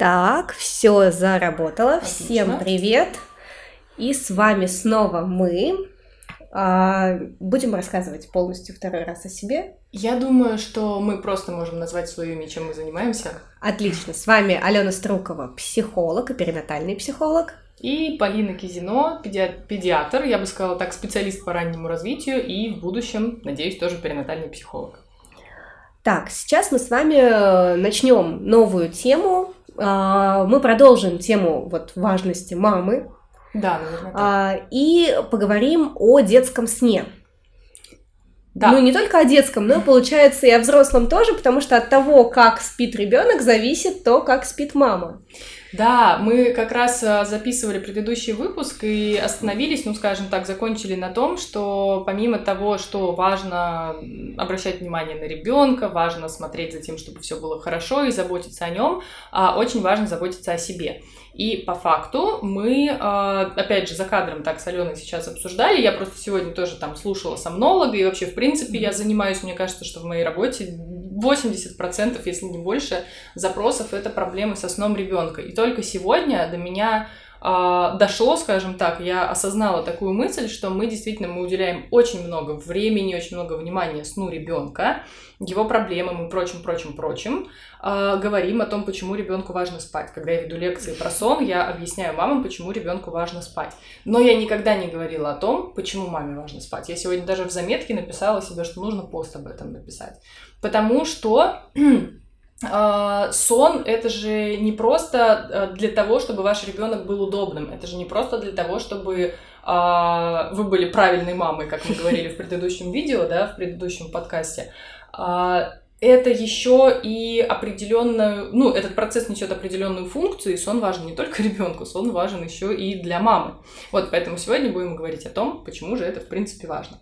Так, все заработало. Отлично. Всем привет. И с вами снова мы. А, будем рассказывать полностью второй раз о себе. Я думаю, что мы просто можем назвать свое имя, чем мы занимаемся. Отлично. С вами Алена Струкова, психолог и перинатальный психолог. И Полина Кизино, педи- педиатр, я бы сказала так, специалист по раннему развитию и в будущем, надеюсь, тоже перинатальный психолог. Так, сейчас мы с вами э, начнем новую тему мы продолжим тему вот важности мамы. Да, наверное. А, и поговорим о детском сне. Да. Ну, не только о детском, но, получается, и о взрослом тоже, потому что от того, как спит ребенок, зависит то, как спит мама. Да, мы как раз э, записывали предыдущий выпуск и остановились, ну, скажем так, закончили на том, что помимо того, что важно обращать внимание на ребенка, важно смотреть за тем, чтобы все было хорошо и заботиться о нем, а, очень важно заботиться о себе. И по факту мы, а, опять же, за кадром так с Аленой сейчас обсуждали, я просто сегодня тоже там слушала сомнолога, и вообще, в принципе, я занимаюсь, мне кажется, что в моей работе 80%, если не больше, запросов это проблемы со сном ребенка. И только сегодня до меня э, дошло, скажем так, я осознала такую мысль, что мы действительно мы уделяем очень много времени, очень много внимания сну ребенка, его проблемам и прочим, прочим, прочим. Э, говорим о том, почему ребенку важно спать. Когда я веду лекции про сон, я объясняю мамам, почему ребенку важно спать. Но я никогда не говорила о том, почему маме важно спать. Я сегодня даже в заметке написала себе, что нужно пост об этом написать. Потому что сон это же не просто для того, чтобы ваш ребенок был удобным, это же не просто для того, чтобы uh, вы были правильной мамой, как мы говорили в предыдущем видео, да, в предыдущем подкасте. Uh, это еще и определенную, ну, этот процесс несет определенную функцию, и сон важен не только ребенку, сон важен еще и для мамы. Вот, поэтому сегодня будем говорить о том, почему же это в принципе важно.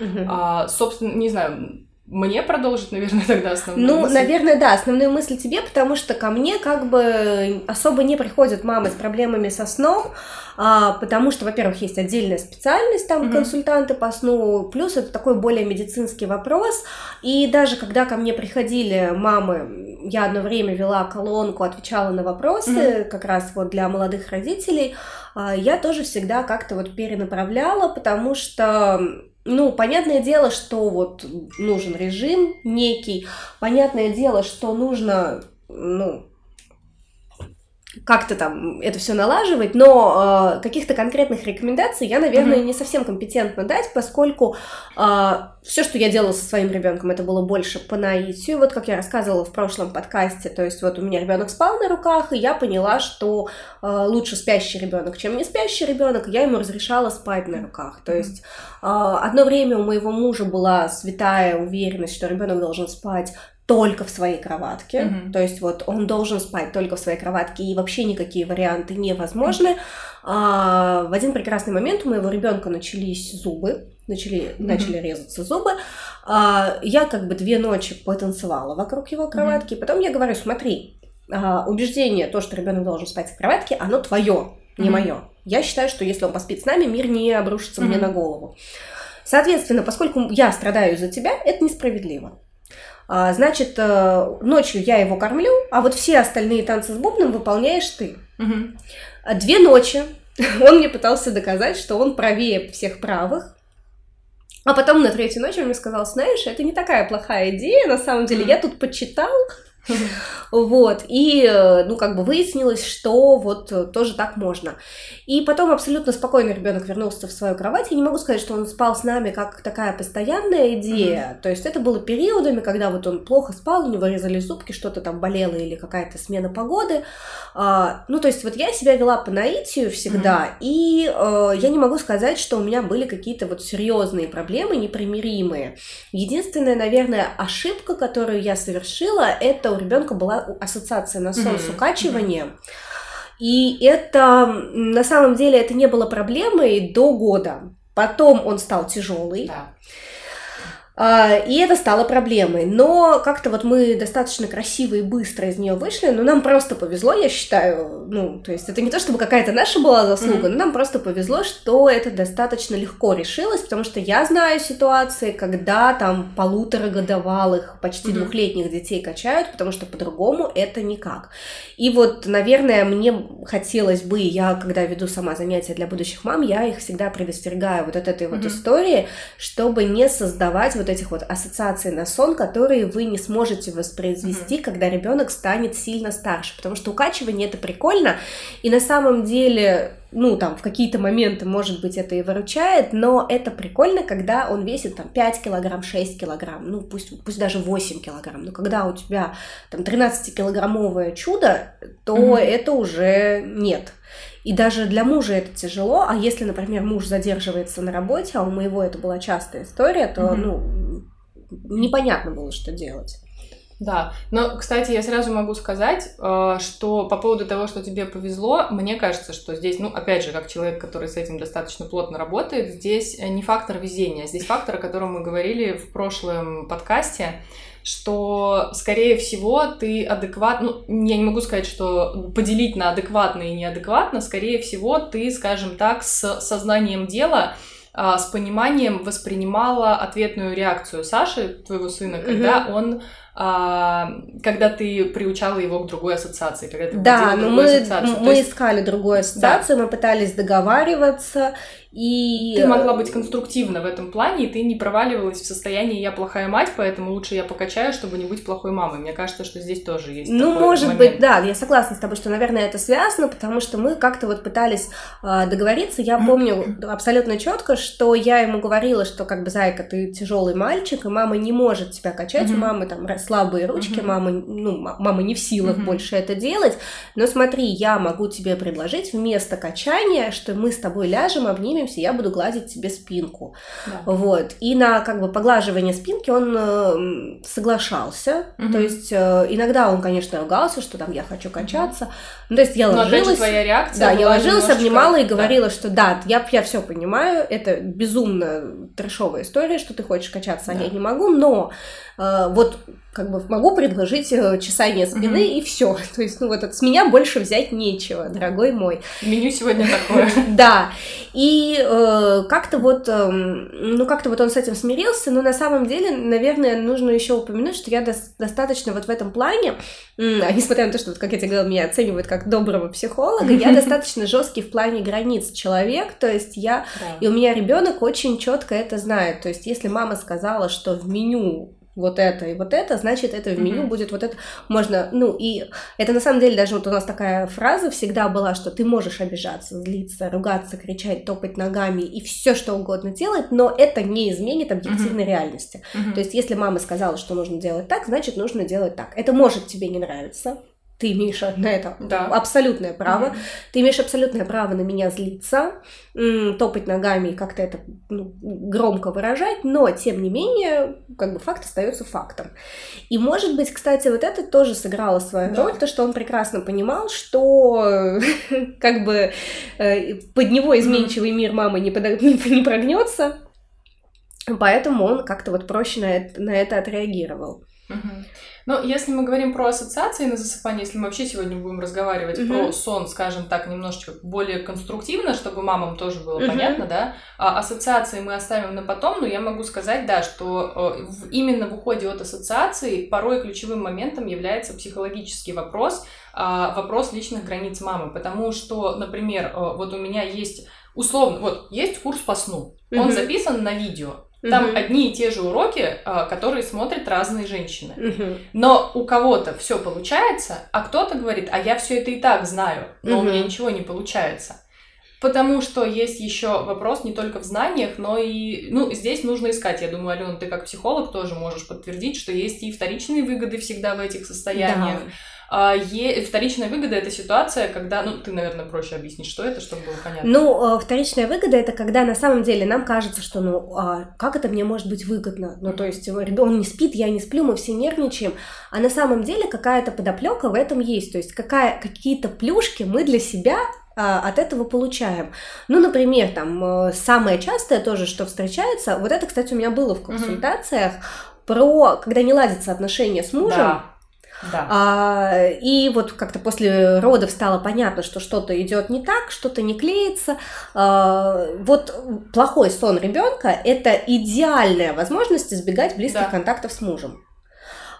Uh-huh. А, собственно, не знаю, мне продолжить, наверное, тогда основную Ну, мысль. наверное, да, основную мысль тебе, потому что ко мне как бы особо не приходят мамы с проблемами со сном, а, потому что, во-первых, есть отдельная специальность, там, mm-hmm. консультанты по сну, плюс это такой более медицинский вопрос, и даже когда ко мне приходили мамы, я одно время вела колонку, отвечала на вопросы, mm-hmm. как раз вот для молодых родителей, а, я тоже всегда как-то вот перенаправляла, потому что ну, понятное дело, что вот нужен режим некий, понятное дело, что нужно, ну, как-то там это все налаживать, но э, каких-то конкретных рекомендаций я, наверное, mm-hmm. не совсем компетентна дать, поскольку э, все, что я делала со своим ребенком, это было больше по наитию. Вот как я рассказывала в прошлом подкасте, то есть вот у меня ребенок спал на руках, и я поняла, что э, лучше спящий ребенок, чем не спящий ребенок, я ему разрешала спать на руках. То есть э, одно время у моего мужа была святая уверенность, что ребенок должен спать только в своей кроватке, mm-hmm. то есть вот он должен спать только в своей кроватке, и вообще никакие варианты невозможны. Mm-hmm. А, в один прекрасный момент у моего ребенка начались зубы, начали, mm-hmm. начали резаться зубы. А, я как бы две ночи потанцевала вокруг его кроватки, mm-hmm. потом я говорю, смотри, а, убеждение, то, что ребенок должен спать в кроватке, оно твое, не mm-hmm. мое. Я считаю, что если он поспит с нами, мир не обрушится mm-hmm. мне на голову. Соответственно, поскольку я страдаю за тебя, это несправедливо. А, значит, э, ночью я его кормлю, а вот все остальные танцы с бубном выполняешь ты. Угу. Две ночи он мне пытался доказать, что он правее всех правых. А потом на третью ночь он мне сказал, знаешь, это не такая плохая идея, на самом деле, я тут почитал, вот, и, э, ну, как бы выяснилось, что вот э, тоже так можно. И потом абсолютно спокойно ребенок вернулся в свою кровать. Я не могу сказать, что он спал с нами как такая постоянная идея. Mm-hmm. То есть это было периодами, когда вот он плохо спал, у него резали зубки, что-то там болело или какая-то смена погоды. А, ну, то есть вот я себя вела по наитию всегда, mm-hmm. и а, я не могу сказать, что у меня были какие-то вот серьезные проблемы, непримиримые. Единственная, наверное, ошибка, которую я совершила, это у ребенка была ассоциация на сон mm-hmm. с укачиванием. И это, на самом деле, это не было проблемой до года. Потом он стал тяжелый. Да. А, и это стало проблемой. Но как-то вот мы достаточно красиво и быстро из нее вышли. Но нам просто повезло, я считаю. Ну, то есть это не то, чтобы какая-то наша была заслуга, mm-hmm. но нам просто повезло, что это достаточно легко решилось, потому что я знаю ситуации, когда там полуторагодовалых, почти mm-hmm. двухлетних детей качают, потому что по-другому это никак. И вот, наверное, мне хотелось бы, я когда веду сама занятия для будущих мам, я их всегда предостерегаю вот от этой mm-hmm. вот истории, чтобы не создавать вот вот этих вот ассоциаций на сон, которые вы не сможете воспроизвести, mm-hmm. когда ребенок станет сильно старше. Потому что укачивание это прикольно, и на самом деле ну, там, в какие-то моменты, может быть, это и выручает, но это прикольно, когда он весит, там, 5 килограмм, 6 килограмм, ну, пусть, пусть даже 8 килограмм, но когда у тебя, там, 13-килограммовое чудо, то mm-hmm. это уже нет. И даже для мужа это тяжело, а если, например, муж задерживается на работе, а у моего это была частая история, то, mm-hmm. ну, непонятно было, что делать. Да, но, кстати, я сразу могу сказать, э, что по поводу того, что тебе повезло, мне кажется, что здесь, ну, опять же, как человек, который с этим достаточно плотно работает, здесь не фактор везения, здесь фактор, о котором мы говорили в прошлом подкасте, что, скорее всего, ты адекват... Ну, я не могу сказать, что поделить на адекватно и неадекватно. Скорее всего, ты, скажем так, с сознанием дела а, с пониманием воспринимала ответную реакцию Саши, твоего сына, когда mm-hmm. он а, когда ты приучала его к другой ассоциации, когда ты да, но мы, мы есть... искали другую ассоциацию, да. мы пытались договариваться, и... Ты могла быть конструктивна в этом плане, и ты не проваливалась в состоянии «я плохая мать, поэтому лучше я покачаю, чтобы не быть плохой мамой». Мне кажется, что здесь тоже есть Ну, может момент. быть, да, я согласна с тобой, что, наверное, это связано, потому что мы как-то вот пытались э, договориться. Я помню абсолютно четко, что я ему говорила, что как бы, зайка, ты тяжелый мальчик, и мама не может тебя качать, у мамы там слабые ручки, мама, ну, мама не в силах больше это делать, но смотри, я могу тебе предложить вместо качания, что мы с тобой ляжем, обнимем, познакомимся, я буду гладить тебе спинку. Да. Вот. И на как бы поглаживание спинки он э, соглашался. Угу. То есть э, иногда он, конечно, ругался, что там я хочу качаться. Угу. Ну, то есть я Но ложилась. Опять же, твоя реакция. Да, я ложилась, немножечко... обнимала и говорила, да. что да, я, я все понимаю, это безумно трешовая история, что ты хочешь качаться, а да. я не могу, но э, вот как бы могу предложить э, чесание спины mm-hmm. и все. То есть, ну вот с меня больше взять нечего, дорогой мой. Меню сегодня такое. Да. И э, как-то вот, э, ну как-то вот он с этим смирился, но на самом деле, наверное, нужно еще упомянуть, что я до- достаточно вот в этом плане, э, несмотря на то, что, вот, как я тебе говорила, меня оценивают как доброго психолога, я достаточно жесткий в плане границ человек, то есть я, и у меня ребенок очень четко это знает, то есть если мама сказала, что в меню вот это и вот это, значит, это в меню mm-hmm. будет вот это. Можно, ну, и это на самом деле даже вот у нас такая фраза всегда была, что ты можешь обижаться, злиться, ругаться, кричать, топать ногами и все что угодно делать, но это не изменит объективной mm-hmm. реальности. Mm-hmm. То есть, если мама сказала, что нужно делать так, значит, нужно делать так. Это может тебе не нравиться, ты имеешь на это да. абсолютное право. Mm-hmm. Ты имеешь абсолютное право на меня злиться, топать ногами и как-то это ну, громко выражать, но тем не менее, как бы факт остается фактом. И может быть, кстати, вот это тоже сыграло свою да. роль, то, что он прекрасно понимал, что как бы э, под него изменчивый мир мамы не, под... не прогнется, поэтому он как-то вот проще на это, на это отреагировал. Mm-hmm. Но если мы говорим про ассоциации на засыпание, если мы вообще сегодня будем разговаривать угу. про сон, скажем так, немножечко более конструктивно, чтобы мамам тоже было угу. понятно, да, а ассоциации мы оставим на потом, но я могу сказать, да, что э, именно в уходе от ассоциации порой ключевым моментом является психологический вопрос, а, вопрос личных границ мамы, потому что, например, э, вот у меня есть условно, вот есть курс по сну, он угу. записан на видео, там угу. одни и те же уроки, а, которые смотрят разные женщины. Угу. Но у кого-то все получается, а кто-то говорит, а я все это и так знаю, но угу. у меня ничего не получается. Потому что есть еще вопрос не только в знаниях, но и, ну, здесь нужно искать. Я думаю, Алена, ты как психолог тоже можешь подтвердить, что есть и вторичные выгоды всегда в этих состояниях. Да е... Вторичная выгода — это ситуация, когда... Ну, ты, наверное, проще объяснишь, что это, чтобы было понятно. Ну, э, вторичная выгода — это когда на самом деле нам кажется, что, ну, а как это мне может быть выгодно? Ну, то есть он не спит, я не сплю, мы все нервничаем. А на самом деле какая-то подоплека в этом есть. То есть какая... какие-то плюшки мы для себя а, от этого получаем. Ну, например, там э, самое частое тоже, что встречается, вот это, кстати, у меня было в консультациях, mm-hmm. про когда не ладятся отношения с мужем. Да да. А, и вот как-то после родов стало понятно, что что-то идет не так, что-то не клеится. А, вот плохой сон ребенка это идеальная возможность избегать близких да. контактов с мужем.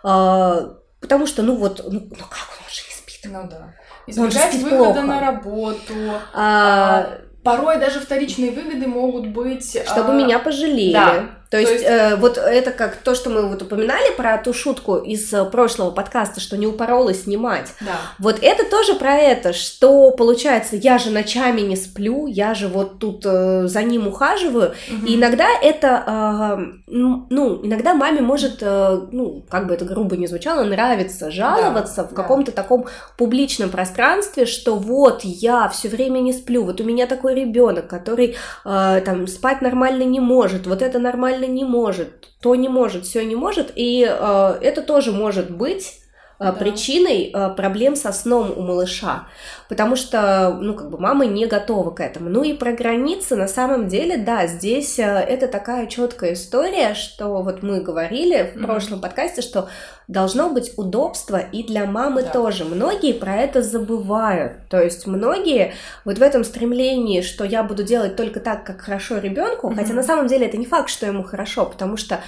А, потому что, ну вот, ну, ну как он же не спит? Ну да. Избегать выхода плохо. на работу. А, а, порой даже вторичные выгоды могут быть... Чтобы а... меня пожалели. Да. То, то есть, есть... Э, вот это как то, что мы вот упоминали про ту шутку из э, прошлого подкаста, что не упоролась снимать. Да. Вот это тоже про это, что получается, я же ночами не сплю, я же вот тут э, за ним ухаживаю. Угу. И иногда это, э, ну, иногда маме может, э, ну, как бы это грубо не звучало, нравится жаловаться да, в каком-то да. таком публичном пространстве, что вот я все время не сплю, вот у меня такой ребенок, который э, там спать нормально не может, вот это нормально нормально не может, то не может, все не может, и э, это тоже может быть э, да. причиной э, проблем со сном у малыша, потому что, ну, как бы мама не готова к этому. Ну и про границы, на самом деле, да, здесь э, это такая четкая история, что вот мы говорили в mm-hmm. прошлом подкасте, что должно быть удобство и для мамы да. тоже. Многие про это забывают. То есть многие вот в этом стремлении, что я буду делать только так, как хорошо ребенку, mm-hmm. хотя на самом деле это не факт, что ему хорошо, потому что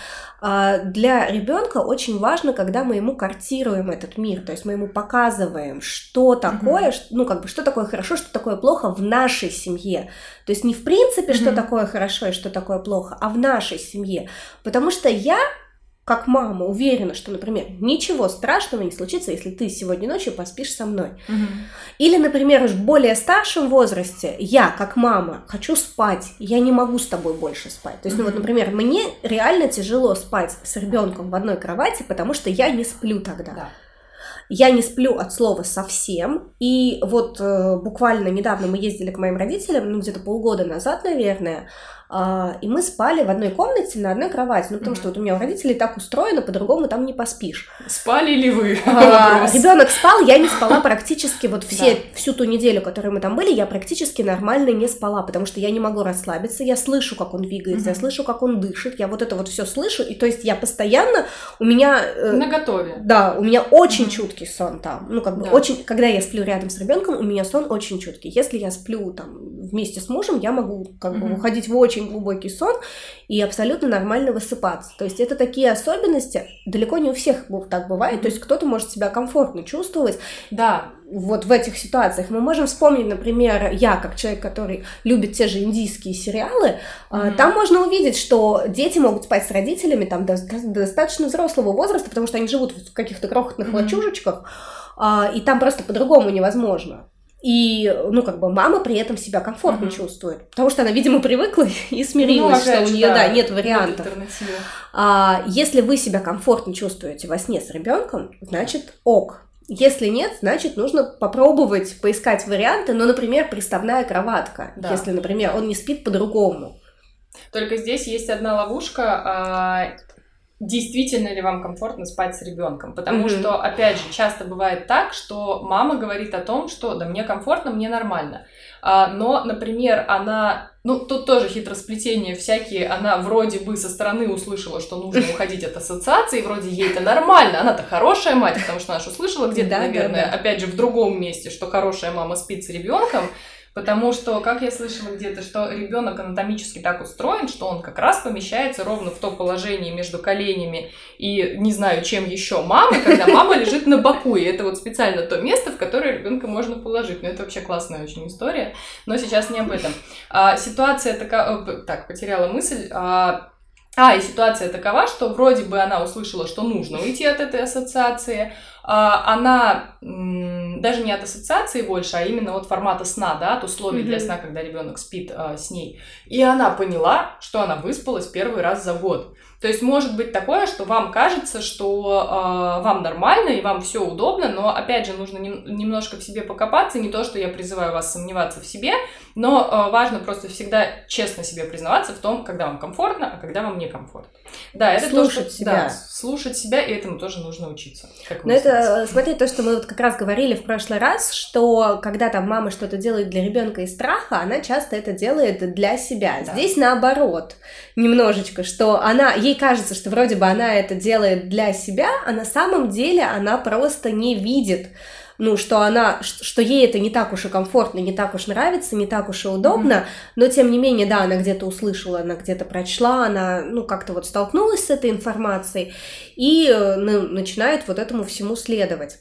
э, для ребенка очень важно, когда мы ему картируем этот мир, то есть мы ему показываем, что такое, mm-hmm. ну как бы что такое хорошо, что такое плохо в нашей семье. То есть не в принципе, mm-hmm. что такое хорошо и что такое плохо, а в нашей семье. Потому что я как мама уверена, что, например, ничего страшного не случится, если ты сегодня ночью поспишь со мной. Угу. Или, например, в более старшем возрасте я, как мама, хочу спать, я не могу с тобой больше спать. То есть, угу. ну вот, например, мне реально тяжело спать с ребенком в одной кровати, потому что я не сплю тогда. Да. Я не сплю от слова совсем. И вот э, буквально недавно мы ездили к моим родителям, ну где-то полгода назад, наверное, и мы спали в одной комнате на одной кровати, ну потому mm-hmm. что вот у меня у родителей так устроено, по-другому там не поспишь. Спали ли вы? А, ребенок спал, я не спала практически вот все да. всю ту неделю, которую мы там были, я практически нормально не спала, потому что я не могу расслабиться, я слышу, как он двигается, mm-hmm. я слышу, как он дышит, я вот это вот все слышу, и то есть я постоянно у меня э, на готове. Да, у меня очень mm-hmm. чуткий сон там, ну как бы да. очень, когда я сплю рядом с ребенком, у меня сон очень чуткий. Если я сплю там вместе с мужем, я могу как бы уходить в очень очень глубокий сон и абсолютно нормально высыпаться. То есть это такие особенности, далеко не у всех так бывает, то есть кто-то может себя комфортно чувствовать. Да. Вот в этих ситуациях мы можем вспомнить, например, я как человек, который любит те же индийские сериалы, mm-hmm. там можно увидеть, что дети могут спать с родителями там до, достаточно взрослого возраста, потому что они живут в каких-то крохотных mm-hmm. лачужечках, а, и там просто по-другому невозможно. И, ну, как бы мама при этом себя комфортно mm-hmm. чувствует, потому что она, видимо, привыкла и смирилась, ну, что у нее, да, да, нет вариантов. А, если вы себя комфортно чувствуете во сне с ребенком, значит ок. Если нет, значит нужно попробовать поискать варианты, ну, например, приставная кроватка, да. если, например, он не спит по-другому. Только здесь есть одна ловушка. Действительно ли вам комфортно спать с ребенком. Потому mm-hmm. что, опять же, часто бывает так, что мама говорит о том, что да, мне комфортно, мне нормально. А, но, например, она, ну, тут тоже хитросплетения всякие, она вроде бы со стороны услышала, что нужно уходить от ассоциации, вроде ей это нормально, она-то хорошая мать, потому что она же услышала где-то, наверное, опять же, в другом месте, что хорошая мама спит с ребенком, Потому что, как я слышала где-то, что ребенок анатомически так устроен, что он как раз помещается ровно в то положение между коленями и не знаю, чем еще мамы, когда мама лежит на боку. И это вот специально то место, в которое ребенка можно положить. Ну, это вообще классная очень история. Но сейчас не об этом. А, ситуация такая... Э, так, потеряла мысль. А, а, и ситуация такова, что вроде бы она услышала, что нужно уйти от этой ассоциации, она даже не от ассоциации больше, а именно от формата сна, да, от условий mm-hmm. для сна, когда ребенок спит а, с ней. И она поняла, что она выспалась первый раз за год. То есть может быть такое, что вам кажется, что э, вам нормально и вам все удобно, но опять же нужно нем, немножко в себе покопаться. Не то, что я призываю вас сомневаться в себе, но э, важно просто всегда честно себе признаваться в том, когда вам комфортно, а когда вам некомфортно. Да, это слушать то, что, себя. Да, слушать себя, и этому тоже нужно учиться. Но это, смотри, то, что мы вот как раз говорили в прошлый раз, что когда там мама что-то делает для ребенка из страха, она часто это делает для себя. Да. Здесь наоборот, немножечко, что она ей кажется, что вроде бы она это делает для себя, а на самом деле она просто не видит, ну, что она, что ей это не так уж и комфортно, не так уж нравится, не так уж и удобно, mm-hmm. но тем не менее, да, она где-то услышала, она где-то прочла, она, ну, как-то вот столкнулась с этой информацией и ну, начинает вот этому всему следовать.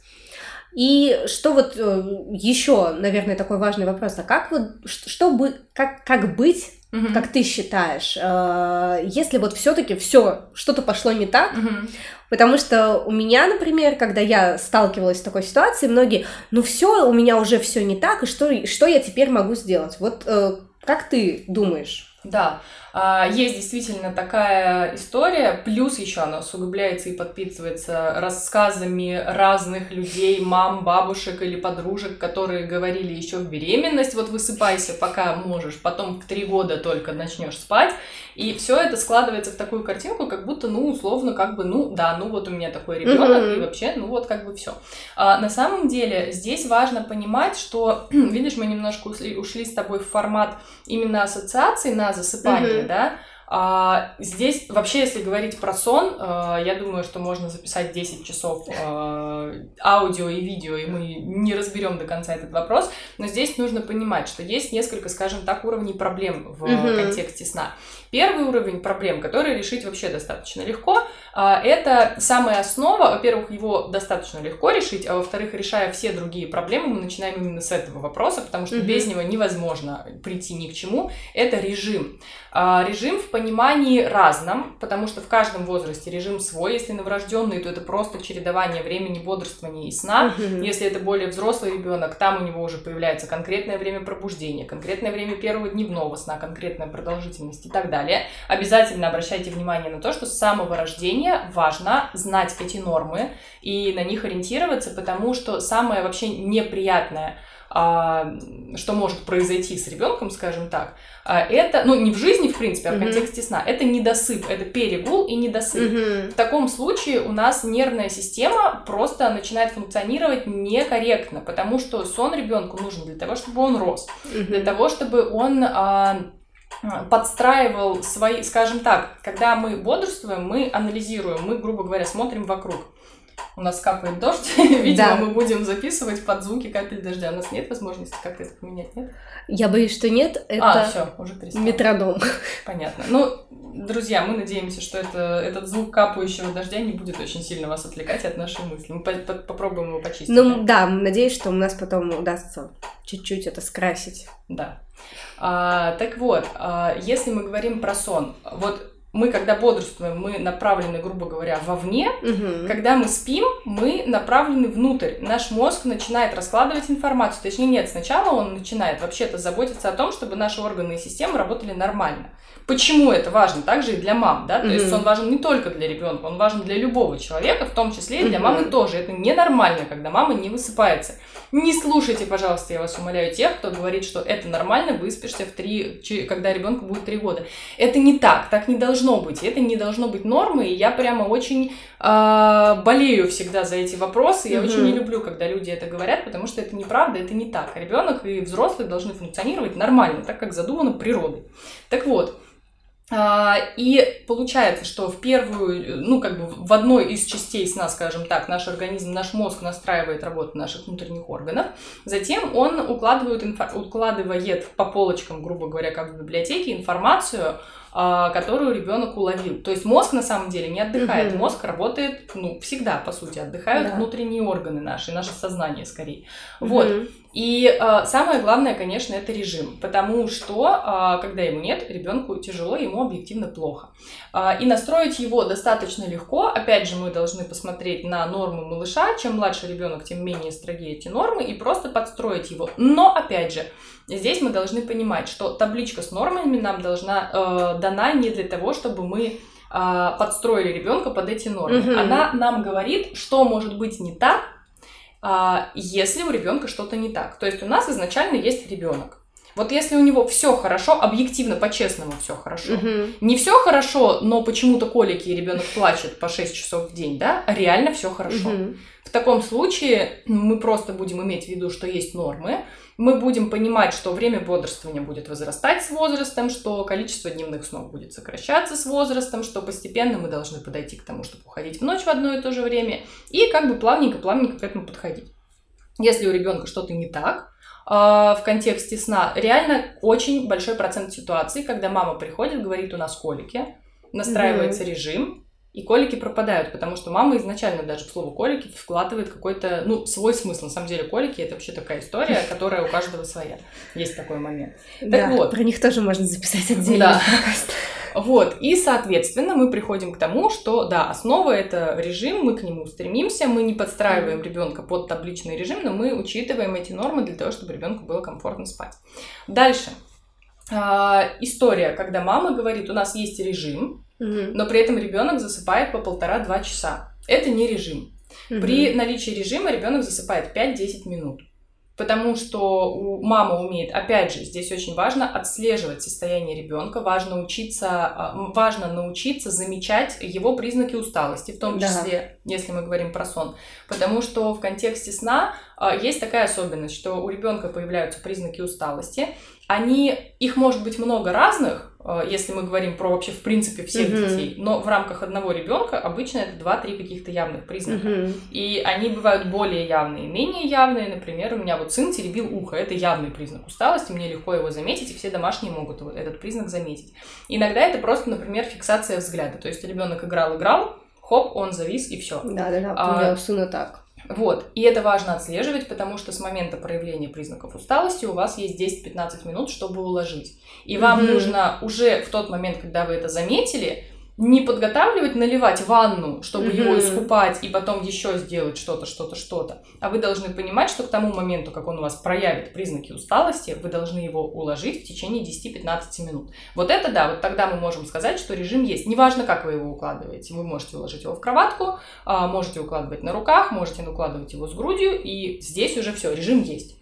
И что вот э, еще, наверное, такой важный вопрос, а как вот, что бы, как, как быть Угу. Как ты считаешь, э, если вот все-таки все что-то пошло не так, угу. потому что у меня, например, когда я сталкивалась с такой ситуацией, многие, ну все, у меня уже все не так, и что, что я теперь могу сделать? Вот э, как ты думаешь? Да, есть действительно такая история, плюс еще она усугубляется и подписывается рассказами разных людей, мам, бабушек или подружек, которые говорили еще в беременность, вот высыпайся, пока можешь, потом в три года только начнешь спать, и все это складывается в такую картинку, как будто, ну, условно, как бы, ну, да, ну вот у меня такой ребенок, mm-hmm. и вообще, ну вот как бы все. А, на самом деле здесь важно понимать, что, видишь, мы немножко ушли, ушли с тобой в формат именно ассоциаций на засыпание, mm-hmm. Да, а, здесь вообще, если говорить про сон, а, я думаю, что можно записать 10 часов а, аудио и видео, и мы не разберем до конца этот вопрос. Но здесь нужно понимать, что есть несколько, скажем так, уровней проблем в mm-hmm. контексте сна. Первый уровень проблем, который решить вообще достаточно легко, а, это самая основа. Во-первых, его достаточно легко решить, а во-вторых, решая все другие проблемы, мы начинаем именно с этого вопроса, потому что mm-hmm. без него невозможно прийти ни к чему. Это режим. А, режим в понимании разном, потому что в каждом возрасте режим свой. Если новорожденный, то это просто чередование времени бодрствования и сна. Если это более взрослый ребенок, там у него уже появляется конкретное время пробуждения, конкретное время первого дневного сна, конкретная продолжительность и так далее. Обязательно обращайте внимание на то, что с самого рождения важно знать эти нормы и на них ориентироваться, потому что самое вообще неприятное что может произойти с ребенком, скажем так, а, это, ну, не в жизни, в принципе, а в контексте сна, это недосып, это перегул и недосып. В таком случае у нас нервная система просто начинает функционировать некорректно, потому что сон ребенку нужен для того, чтобы он рос, для того, чтобы он а, подстраивал свои, скажем так, когда мы бодрствуем, мы анализируем, мы, грубо говоря, смотрим вокруг у нас капает дождь, видимо, да. мы будем записывать под звуки капель дождя. У нас нет возможности как-то это поменять, нет? Я боюсь, что нет. А, это а, все, уже перестал. метроном. Понятно. Ну, друзья, мы надеемся, что это, этот звук капающего дождя не будет очень сильно вас отвлекать от нашей мысли. Мы по по попробуем его почистить. Ну, да? да, надеюсь, что у нас потом удастся чуть-чуть это скрасить. Да. А, так вот, а, если мы говорим про сон, вот мы, когда бодрствуем, мы направлены, грубо говоря, вовне. Угу. Когда мы спим, мы направлены внутрь. Наш мозг начинает раскладывать информацию. Точнее, нет, сначала он начинает вообще-то заботиться о том, чтобы наши органы и системы работали нормально. Почему это важно? Также и для мам, да? То есть он важен не только для ребенка, он важен для любого человека, в том числе и для mm-hmm. мамы тоже. Это ненормально, когда мама не высыпается. Не слушайте, пожалуйста, я вас умоляю, тех, кто говорит, что это нормально, выспишься в три, когда ребенку будет три года. Это не так, так не должно быть. Это не должно быть нормой, и я прямо очень э, болею всегда за эти вопросы. Я mm-hmm. очень не люблю, когда люди это говорят, потому что это неправда, это не так. Ребенок и взрослый должны функционировать нормально, так как задумано природой. Так вот, а, и получается, что в первую, ну, как бы в одной из частей сна, скажем так, наш организм, наш мозг настраивает работу наших внутренних органов, затем он укладывает, инфо- укладывает по полочкам, грубо говоря, как в библиотеке, информацию которую ребенок уловил. То есть мозг на самом деле не отдыхает, Мгм. мозг работает, ну, всегда, по сути, отдыхают Да. внутренние органы наши, наше сознание скорее. Вот. И э, самое главное, конечно, это режим, потому что э, когда ему нет, ребенку тяжело, ему объективно плохо. Э, и настроить его достаточно легко. Опять же, мы должны посмотреть на нормы малыша. Чем младше ребенок, тем менее строги эти нормы, и просто подстроить его. Но опять же, здесь мы должны понимать, что табличка с нормами нам должна э, дана не для того, чтобы мы подстроили ребенка под эти нормы. Мгм. Она нам говорит, что может быть не так, если у ребенка что-то не так. То есть у нас изначально есть ребенок. Вот если у него все хорошо, объективно, по-честному все хорошо. Мгм. Не все хорошо, но почему-то колики и ребенок плачет по 6 часов в день, да, а реально все хорошо. Мгм. В таком случае мы просто будем иметь в виду, что есть нормы, мы будем понимать, что время бодрствования будет возрастать с возрастом, что количество дневных снов будет сокращаться с возрастом, что постепенно мы должны подойти к тому, чтобы уходить в ночь в одно и то же время, и как бы плавненько-плавненько к этому подходить. Если у ребенка что-то не так, в контексте сна, реально очень большой процент ситуаций, когда мама приходит, говорит, у нас колики, настраивается режим, и колики пропадают, потому что мама изначально даже в слово колики вкладывает какой-то, ну, свой смысл. На самом деле колики это вообще такая история, которая у каждого своя. Есть такой момент. Да, вот. про них тоже можно записать отдельный Да. Вот, и, соответственно, мы приходим к тому, что, да, основа это режим, мы к нему стремимся, мы не подстраиваем ребенка под табличный режим, но мы учитываем эти нормы для того, чтобы ребенку было комфортно спать. Дальше. А, история, когда мама говорит, у нас есть режим, Мгм. но при этом ребенок засыпает по полтора-два часа. Это не режим. Мгм. При наличии режима ребенок засыпает 5-10 минут. Потому что у- мама умеет, опять же, здесь очень важно отслеживать состояние ребенка, важно учиться, а, важно научиться замечать его признаки усталости, в том Да. числе, если мы говорим про сон. Потому что в контексте сна а, есть такая особенность, что у ребенка появляются признаки усталости. Они, их может быть много разных, если мы говорим про вообще в принципе всех Мгм. детей, но в рамках одного ребенка обычно это 2-3 каких-то явных признака. Мгм. И они бывают более явные, менее явные. Например, у меня вот сын теребил ухо. Это явный признак усталости, мне легко его заметить, и все домашние могут вот этот признак заметить. Иногда это просто, например, фиксация взгляда. То есть ребенок играл-играл, хоп, он завис, и все. Да-да-да, А, у меня сына так. Вот. И это важно отслеживать, потому что с момента проявления признаков усталости у вас есть 10-15 минут, чтобы уложить. И вам Мгм. нужно уже в тот момент, когда вы это заметили, не подготавливать, наливать ванну, чтобы его Мгм. искупать и потом еще сделать что-то, что-то, что-то. А вы должны понимать, что к тому моменту, как он у вас проявит признаки усталости, вы должны его уложить в течение 10-15 минут. Вот это да, вот тогда мы можем сказать, что режим есть. Неважно, как вы его укладываете. Вы можете уложить его в кроватку, а, можете укладывать на руках, можете укладывать его с грудью, и здесь уже все, режим есть.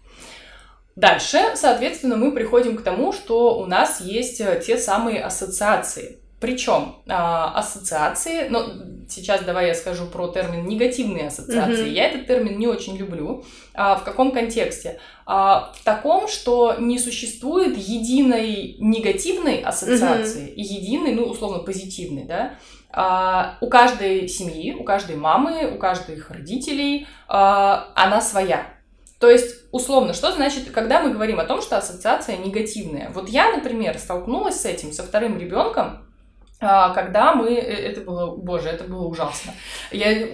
Дальше, соответственно, мы приходим к тому, что у нас есть э, те самые ассоциации. Причем а, ассоциации, но сейчас давай я скажу про термин негативные ассоциации. Мгм. Я этот термин не очень люблю. А, в каком контексте? А, в таком, что не существует единой негативной ассоциации и единой, ну, условно, позитивной, да? А, у каждой семьи, у каждой мамы, у каждых родителей а, она своя. То есть, условно, что значит, когда мы говорим о том, что ассоциация негативная? Вот я, например, столкнулась с этим со вторым ребенком, когда мы... э, Это было... Боже, это было ужасно. Я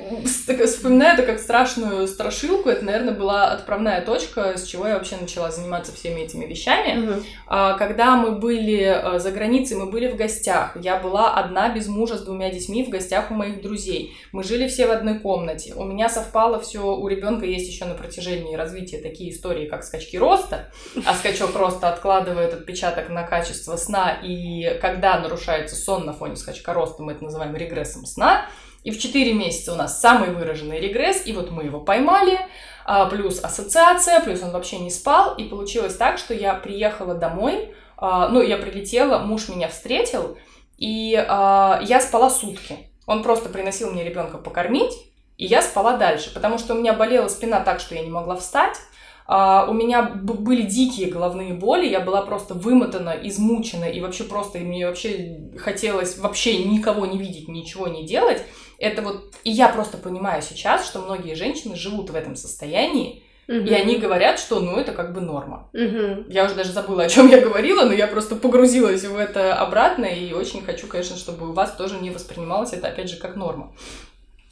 вспоминаю это как страшную страшилку. Это, наверное, была отправная точка, с чего я вообще начала заниматься всеми этими вещами. А, Когда мы были э, за границей, мы были в гостях. Я была одна без мужа с двумя детьми в гостях у моих друзей. Мы жили все в одной комнате. У меня совпало все. У ребенка есть еще на протяжении развития такие истории, как скачки роста. А скачок роста откладывает отпечаток на качество сна. И когда нарушается сон на фоне скачка роста, мы это называем регрессом сна. И в 4 месяца у нас самый выраженный регресс, и вот мы его поймали, а, плюс ассоциация, плюс он вообще не спал, и получилось так, что я приехала домой, а, ну, я прилетела, муж меня встретил, и а, я спала сутки. Он просто приносил мне ребенка покормить, и я спала дальше, потому что у меня болела спина так, что я не могла встать, а, у меня были дикие головные боли, я была просто вымотана, измучена, и вообще просто мне вообще хотелось вообще никого не видеть, ничего не делать. Это вот, и я просто понимаю сейчас, что многие женщины живут в этом состоянии, Угу. И они говорят, что ну это как бы норма. Угу. Я уже даже забыла, о чем я говорила, но я просто погрузилась в это обратно и очень хочу, конечно, чтобы у вас тоже не воспринималось это опять же как норма.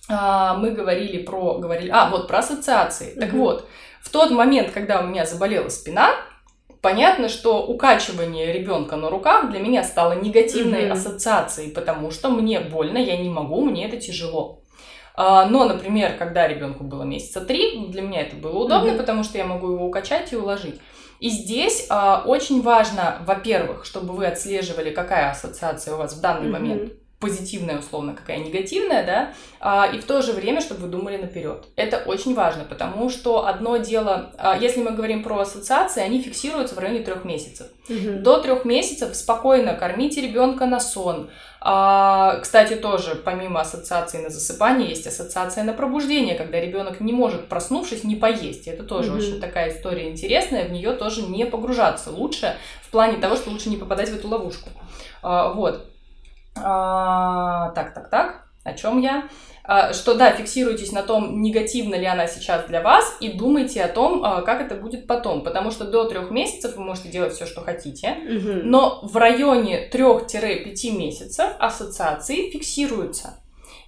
А, мы говорили про говорили, а вот про ассоциации. Угу. Так вот, в тот момент, когда у меня заболела спина, понятно, что укачивание ребенка на руках для меня стало негативной mm ассоциацией, потому что мне больно, я не могу, мне это тяжело. А, но, например, когда ребенку было месяца три, для меня это было удобно, mm-hmm. потому что я могу его укачать и уложить. И здесь а, очень важно, во-первых, чтобы вы отслеживали, какая ассоциация у вас в данный mm-hmm. момент позитивная, условно, какая негативная, да, а, и в то же время, чтобы вы думали наперед. Это очень важно, потому что одно дело, а, если мы говорим про ассоциации, они фиксируются в районе трех месяцев. Угу. До трех месяцев спокойно кормите ребенка на сон, а, кстати, тоже помимо ассоциации на засыпание есть ассоциация на пробуждение, когда ребенок не может, проснувшись, не поесть. Это тоже mm-hmm. очень такая история интересная, в нее тоже не погружаться лучше, в плане того, что лучше не попадать в эту ловушку. А, вот. А, так, так, так. О чем я? А, что да, фиксируйтесь на том, негативно ли она сейчас для вас, и думайте о том, а, как это будет потом. Потому что до трех месяцев вы можете делать все, что хотите, угу. но в районе 3-5 месяцев ассоциации фиксируются.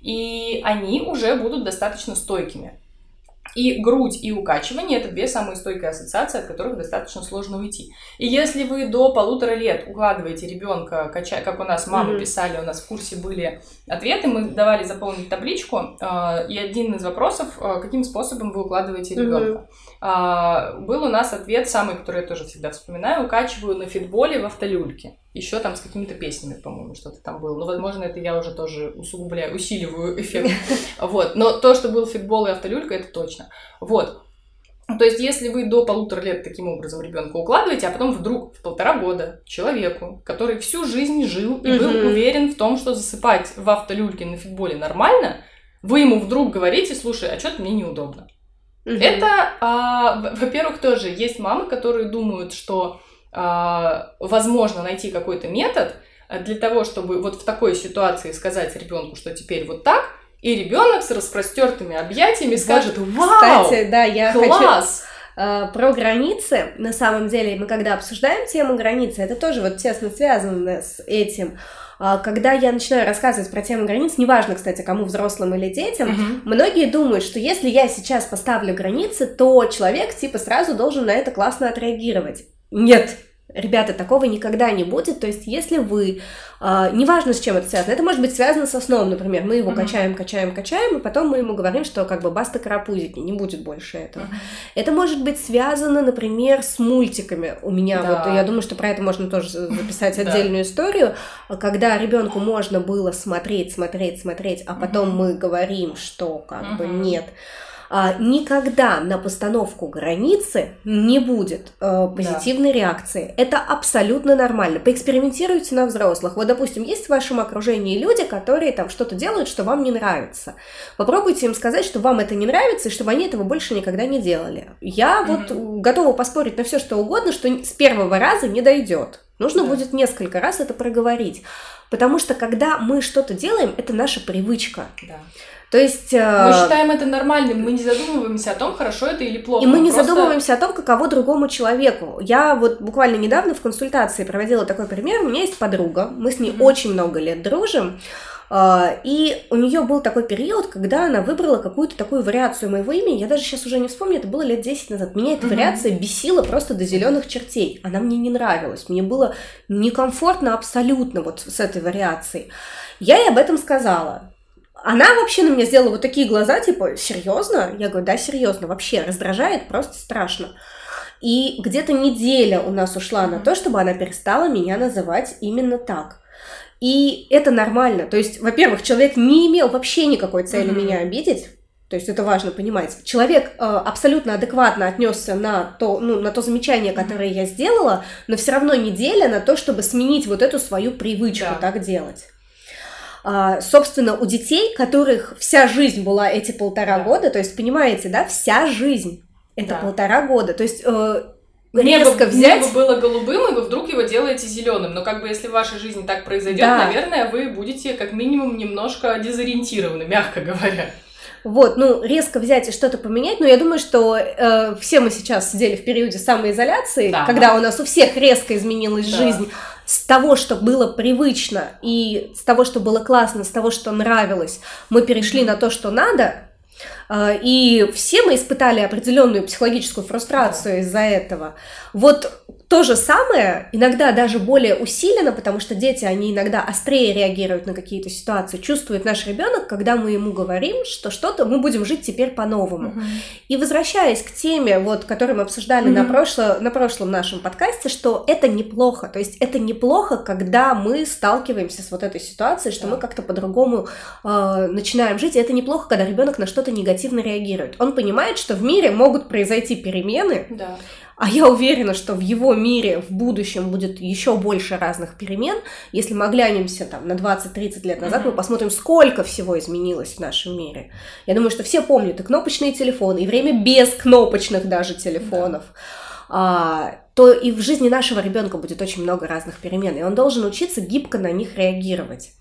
И они уже будут достаточно стойкими. И грудь, и укачивание – это две самые стойкие ассоциации, от которых достаточно сложно уйти. И если вы до полутора лет укладываете ребенка, качая, как у нас мамы mm-hmm. писали, у нас в курсе были ответы, мы давали заполнить табличку, э, и один из вопросов, э, каким способом вы укладываете ребенка. Mm-hmm. Э, был у нас ответ, самый, который я тоже всегда вспоминаю, укачиваю на фитболе в автолюльке еще там с какими-то песнями, по-моему, что-то там было. Но, возможно, это я уже тоже усугубляю, усиливаю эффект. Вот. Но то, что был фитбол и автолюлька, это точно. Вот. То есть, если вы до полутора лет таким образом ребенка укладываете, а потом вдруг в полтора года человеку, который всю жизнь жил и был уверен в том, что засыпать в автолюльке на фитболе нормально, вы ему вдруг говорите, слушай, а что-то мне неудобно. Это, а, во-первых, тоже есть мамы, которые думают, что возможно найти какой-то метод для того, чтобы вот в такой ситуации сказать ребенку, что теперь вот так, и ребенок с распростертыми объятиями скажет, вау, Кстати, да, я класс! Хочу э, про границы, на самом деле, мы когда обсуждаем тему границы, это тоже вот тесно связано с этим. А, когда я начинаю рассказывать про тему границ, неважно, кстати, кому взрослым или детям, uh-huh. многие думают, что если я сейчас поставлю границы, то человек типа сразу должен на это классно отреагировать. Нет, Ребята, такого никогда не будет. То есть, если вы, э, неважно с чем это связано, это может быть связано со сном, например, мы его mm-hmm. качаем, качаем, качаем, и потом мы ему говорим, что как бы баста карапузики, не будет больше этого. Mm-hmm. Это может быть связано, например, с мультиками. У меня да. вот, я думаю, что про это можно тоже записать отдельную историю, когда ребенку можно было смотреть, смотреть, смотреть, а потом мы говорим, что как бы нет никогда на постановку границы не будет э, позитивной да. реакции. Это абсолютно нормально. Поэкспериментируйте на взрослых. Вот, допустим, есть в вашем окружении люди, которые там что-то делают, что вам не нравится. Попробуйте им сказать, что вам это не нравится, и чтобы они этого больше никогда не делали. Я mm-hmm. вот готова поспорить на все, что угодно, что с первого раза не дойдет. Нужно да. будет несколько раз это проговорить. Потому что когда мы что-то делаем, это наша привычка. Да. То есть... Э, мы считаем это нормальным, мы не задумываемся о том, хорошо это или плохо. И мы, мы не просто... задумываемся о том, каково другому человеку. Я вот буквально недавно в консультации проводила такой пример. У меня есть подруга, мы с ней mm-hmm. очень много лет дружим. Uh, и у нее был такой период, когда она выбрала какую-то такую вариацию моего имени. Я даже сейчас уже не вспомню, это было лет 10 назад. Меня эта uh-huh. вариация бесила просто до зеленых чертей. Она мне не нравилась. Мне было некомфортно абсолютно вот с этой вариацией. Я ей об этом сказала. Она вообще на меня сделала вот такие глаза, типа, серьезно? Я говорю, да, серьезно, вообще раздражает, просто страшно. И где-то неделя у нас ушла на то, чтобы она перестала меня называть именно так. И это нормально. То есть, во-первых, человек не имел вообще никакой цели mm-hmm. меня обидеть. То есть это важно понимать. Человек э, абсолютно адекватно отнесся на то, ну, на то замечание, которое я сделала, но все равно неделя на то, чтобы сменить вот эту свою привычку да. так делать. А, собственно, у детей, которых вся жизнь была эти полтора да. года, то есть, понимаете, да, вся жизнь это да. полтора года, то есть э, резко небо, взять... Небо было голубым, и вы вдруг его делаете зеленым. Но как бы если в вашей жизни так произойдет, да. наверное, вы будете как минимум немножко дезориентированы, мягко говоря. Вот, ну, резко взять и что-то поменять, но я думаю, что э, все мы сейчас сидели в периоде самоизоляции, да. когда у нас у всех резко изменилась да. жизнь, с того, что было привычно, и с того, что было классно, с того, что нравилось, мы перешли на то, что надо, э, и все мы испытали определенную психологическую фрустрацию из-за этого. Вот то же самое, иногда даже более усиленно, потому что дети, они иногда острее реагируют на какие-то ситуации, чувствует наш ребенок, когда мы ему говорим, что что-то мы будем жить теперь по-новому. Mm-hmm. И возвращаясь к теме, вот, которую мы обсуждали mm-hmm. на, прошло, на прошлом нашем подкасте, что это неплохо, то есть это неплохо, когда мы сталкиваемся с вот этой ситуацией, что yeah. мы как-то по-другому э, начинаем жить, и это неплохо, когда ребенок на что-то негативно реагирует. Он понимает, что в мире могут произойти перемены, yeah а я уверена, что в его мире в будущем будет еще больше разных перемен. Если мы оглянемся там на 20-30 лет назад, mm-hmm. мы посмотрим, сколько всего изменилось в нашем мире. Я думаю, что все помнят и кнопочные телефоны, и время без кнопочных даже телефонов. Mm-hmm. А, то и в жизни нашего ребенка будет очень много разных перемен, и он должен учиться гибко на них реагировать.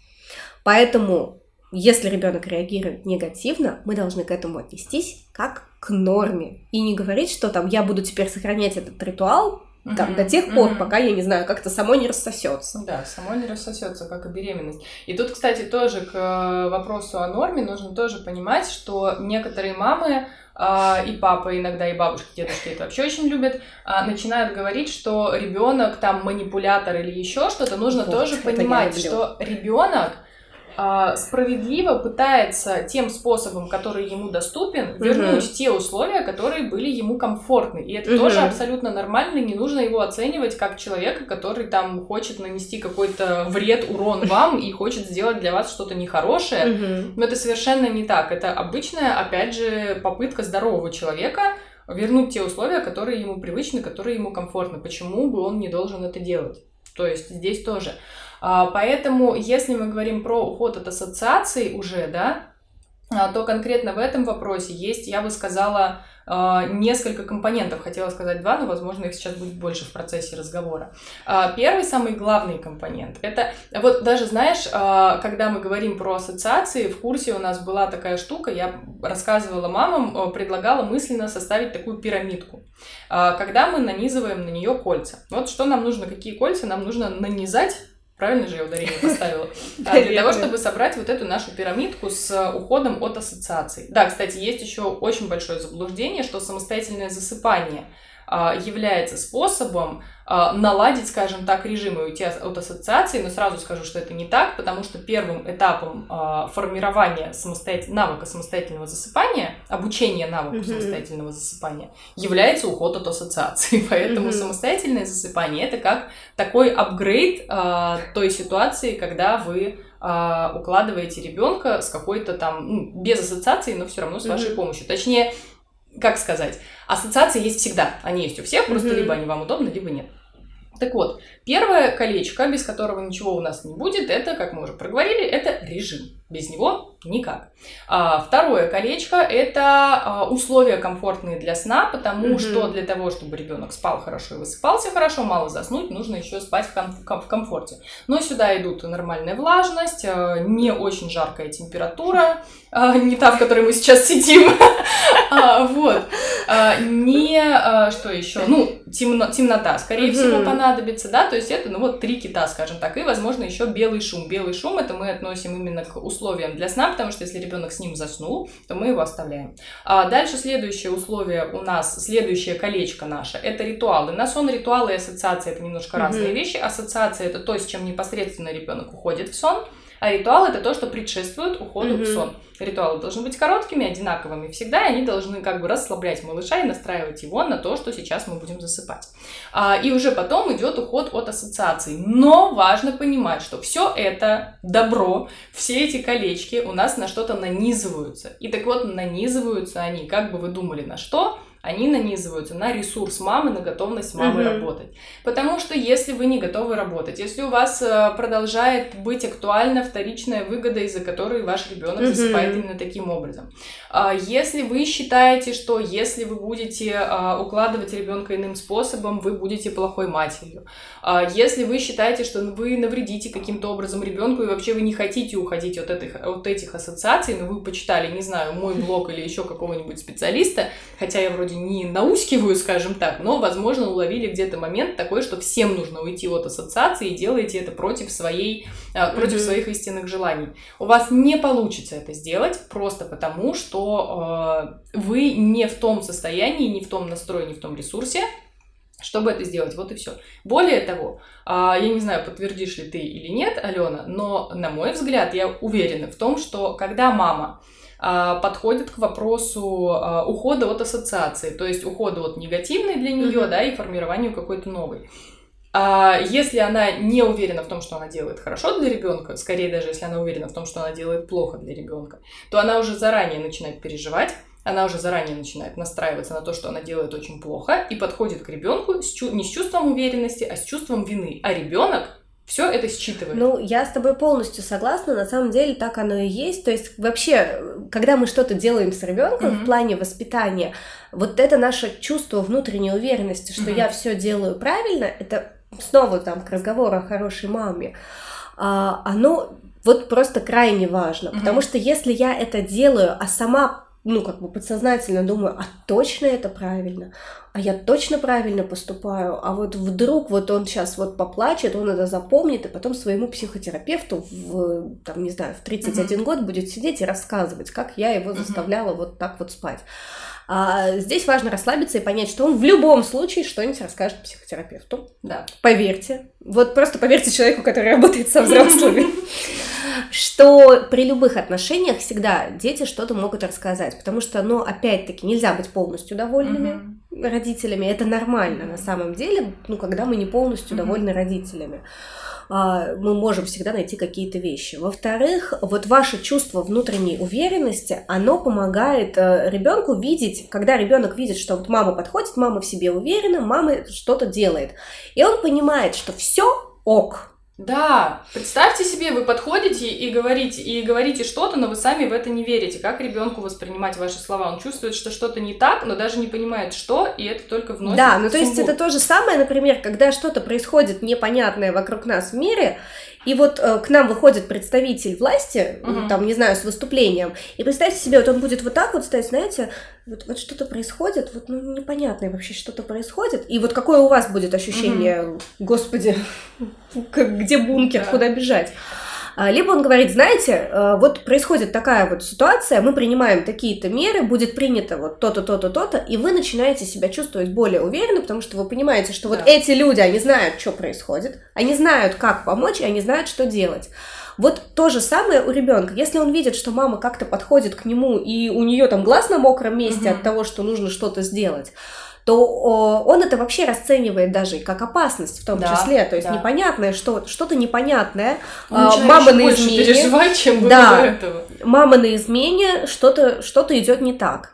Поэтому если ребенок реагирует негативно, мы должны к этому отнестись как к норме. И не говорить, что там я буду теперь сохранять этот ритуал там, mm-hmm. до тех пор, mm-hmm. пока, я не знаю, как-то само не рассосется. Да, само не рассосется, как и беременность. И тут, кстати, тоже к э, вопросу о норме нужно тоже понимать, что некоторые мамы Uh, и папа, иногда и бабушки, дедушки это вообще очень любят, uh, начинают говорить, что ребенок там манипулятор или еще что-то, нужно вот, тоже понимать, что ребенок справедливо пытается тем способом, который ему доступен, вернуть угу. те условия, которые были ему комфортны. И это угу. тоже абсолютно нормально, не нужно его оценивать как человека, который там хочет нанести какой-то вред, урон вам и хочет сделать для вас что-то нехорошее. Угу. Но это совершенно не так. Это обычная, опять же, попытка здорового человека вернуть те условия, которые ему привычны, которые ему комфортны. Почему бы он не должен это делать? То есть здесь тоже. А, поэтому, если мы говорим про уход от ассоциаций уже, да, а, то конкретно в этом вопросе есть, я бы сказала, а, несколько компонентов. Хотела сказать два, но, возможно, их сейчас будет больше в процессе разговора. Первый, самый главный компонент, это вот даже, знаешь, когда мы говорим про ассоциации, в курсе у нас была такая штука, я рассказывала мамам, предлагала мысленно составить такую пирамидку, когда мы нанизываем на нее кольца. Вот что нам нужно, какие кольца нам нужно нанизать Правильно же я ударение поставила? А, для того, чтобы собрать вот эту нашу пирамидку с уходом от ассоциаций. Да, кстати, есть еще очень большое заблуждение, что самостоятельное засыпание а, является способом наладить, скажем так, режим и уйти от ассоциации, но сразу скажу, что это не так, потому что первым этапом а, формирования самостоятель... навыка самостоятельного засыпания, обучения навыку mm-hmm. самостоятельного засыпания, является уход от ассоциации. Поэтому mm-hmm. самостоятельное засыпание это как такой апгрейд а, той ситуации, когда вы а, укладываете ребенка с какой-то там, ну, без ассоциации, но все равно с вашей mm-hmm. помощью. Точнее, как сказать, ассоциации есть всегда, они есть у всех, просто mm-hmm. либо они вам удобны, либо нет. Так вот, первое колечко, без которого ничего у нас не будет, это, как мы уже проговорили, это режим. Без него никак. А, второе колечко – это а, условия комфортные для сна, потому mm-hmm. что для того, чтобы ребенок спал хорошо и высыпался хорошо, мало заснуть, нужно еще спать в, ком- в комфорте. Но сюда идут нормальная влажность, а, не очень жаркая температура, а, не та, в которой мы сейчас сидим, а, вот, а, не, а, что еще, ну, темно, темнота, скорее всего, понадобится, да, то есть это, ну, вот три кита, скажем так, и, возможно, еще белый шум. Белый шум это мы относим именно к условиям для сна, потому что если ребенок с ним заснул, то мы его оставляем. А дальше следующее условие у нас, следующее колечко наше, это ритуалы. На сон ритуалы и ассоциации это немножко mm-hmm. разные вещи. Ассоциация это то, с чем непосредственно ребенок уходит в сон. А ритуал это то, что предшествует уходу mm-hmm. в сон. Ритуалы должны быть короткими, одинаковыми всегда, и они должны как бы расслаблять малыша и настраивать его на то, что сейчас мы будем засыпать. А, и уже потом идет уход от ассоциаций. Но важно понимать, что все это добро, все эти колечки у нас на что-то нанизываются. И так вот, нанизываются они, как бы вы думали, на что? Они нанизываются на ресурс мамы, на готовность мамы mm-hmm. работать. Потому что если вы не готовы работать, если у вас э, продолжает быть актуальна вторичная выгода, из-за которой ваш ребенок mm-hmm. засыпает именно таким образом, а если вы считаете, что если вы будете а, укладывать ребенка иным способом, вы будете плохой матерью, а если вы считаете, что вы навредите каким-то образом ребенку и вообще вы не хотите уходить от этих, от этих ассоциаций, но вы почитали, не знаю, мой блог или еще какого-нибудь специалиста, хотя я вроде не наускиваю, скажем так, но, возможно, уловили где-то момент такой, что всем нужно уйти от ассоциации и делаете это против своей, mm-hmm. против своих истинных желаний. У вас не получится это сделать просто потому, что э, вы не в том состоянии, не в том настрое, не в том ресурсе, чтобы это сделать. Вот и все. Более того, а, я не знаю, подтвердишь ли ты или нет, Алена, но, на мой взгляд, я уверена в том, что когда мама подходит к вопросу а, ухода от ассоциации, то есть ухода от негативной для нее, mm-hmm. да, и формированию какой-то новой. А если она не уверена в том, что она делает хорошо для ребенка, скорее даже если она уверена в том, что она делает плохо для ребенка, то она уже заранее начинает переживать, она уже заранее начинает настраиваться на то, что она делает очень плохо, и подходит к ребенку с не с чувством уверенности, а с чувством вины. А ребенок все это считывает. Ну, я с тобой полностью согласна. На самом деле так оно и есть. То есть вообще, когда мы что-то делаем с ребенком mm-hmm. в плане воспитания, вот это наше чувство внутренней уверенности, что mm-hmm. я все делаю правильно, это снова там к разговору о хорошей маме. А, оно вот просто крайне важно, mm-hmm. потому что если я это делаю, а сама ну, как бы подсознательно думаю, а точно это правильно? А я точно правильно поступаю? А вот вдруг вот он сейчас вот поплачет, он это запомнит, и потом своему психотерапевту в, там, не знаю, в 31 uh-huh. год будет сидеть и рассказывать, как я его заставляла uh-huh. вот так вот спать. А здесь важно расслабиться и понять, что он в любом случае что-нибудь расскажет психотерапевту. Да. Поверьте. Вот просто поверьте человеку, который работает со взрослыми. что при любых отношениях всегда дети что-то могут рассказать, потому что, ну, опять-таки, нельзя быть полностью довольными. Родителями, это нормально на самом деле, ну, когда мы не полностью довольны родителями. А, мы можем всегда найти какие-то вещи. Во-вторых, вот ваше чувство внутренней уверенности, оно помогает э, ребенку видеть, когда ребенок видит, что вот мама подходит, мама в себе уверена, мама что-то делает. И он понимает, что все ок, да, представьте себе, вы подходите и говорите, и говорите что-то, но вы сами в это не верите. Как ребенку воспринимать ваши слова? Он чувствует, что что-то не так, но даже не понимает, что, и это только вносит Да, ну то есть это то же самое, например, когда что-то происходит непонятное вокруг нас в мире, и вот э, к нам выходит представитель власти, угу. там, не знаю, с выступлением, и представьте себе, вот он будет вот так вот стоять, знаете, вот, вот что-то происходит, вот ну, непонятное вообще что-то происходит, и вот какое у вас будет ощущение, угу. господи, где бункер, да. куда бежать? А, либо он говорит, знаете, э, вот происходит такая вот ситуация, мы принимаем такие-то меры, будет принято вот то-то, то-то, то-то, и вы начинаете себя чувствовать более уверенно, потому что вы понимаете, что да. вот эти люди, они знают, что происходит, они знают, как помочь, и они знают, что делать. Вот то же самое у ребенка. Если он видит, что мама как-то подходит к нему, и у нее там глаз на мокром месте угу. от того, что нужно что-то сделать, то он это вообще расценивает даже как опасность в том да, числе. То есть да. непонятное, что, что-то непонятное. Он а, мама на измене. переживать, чем да, до этого. Мама на измене, что-то что идет не так.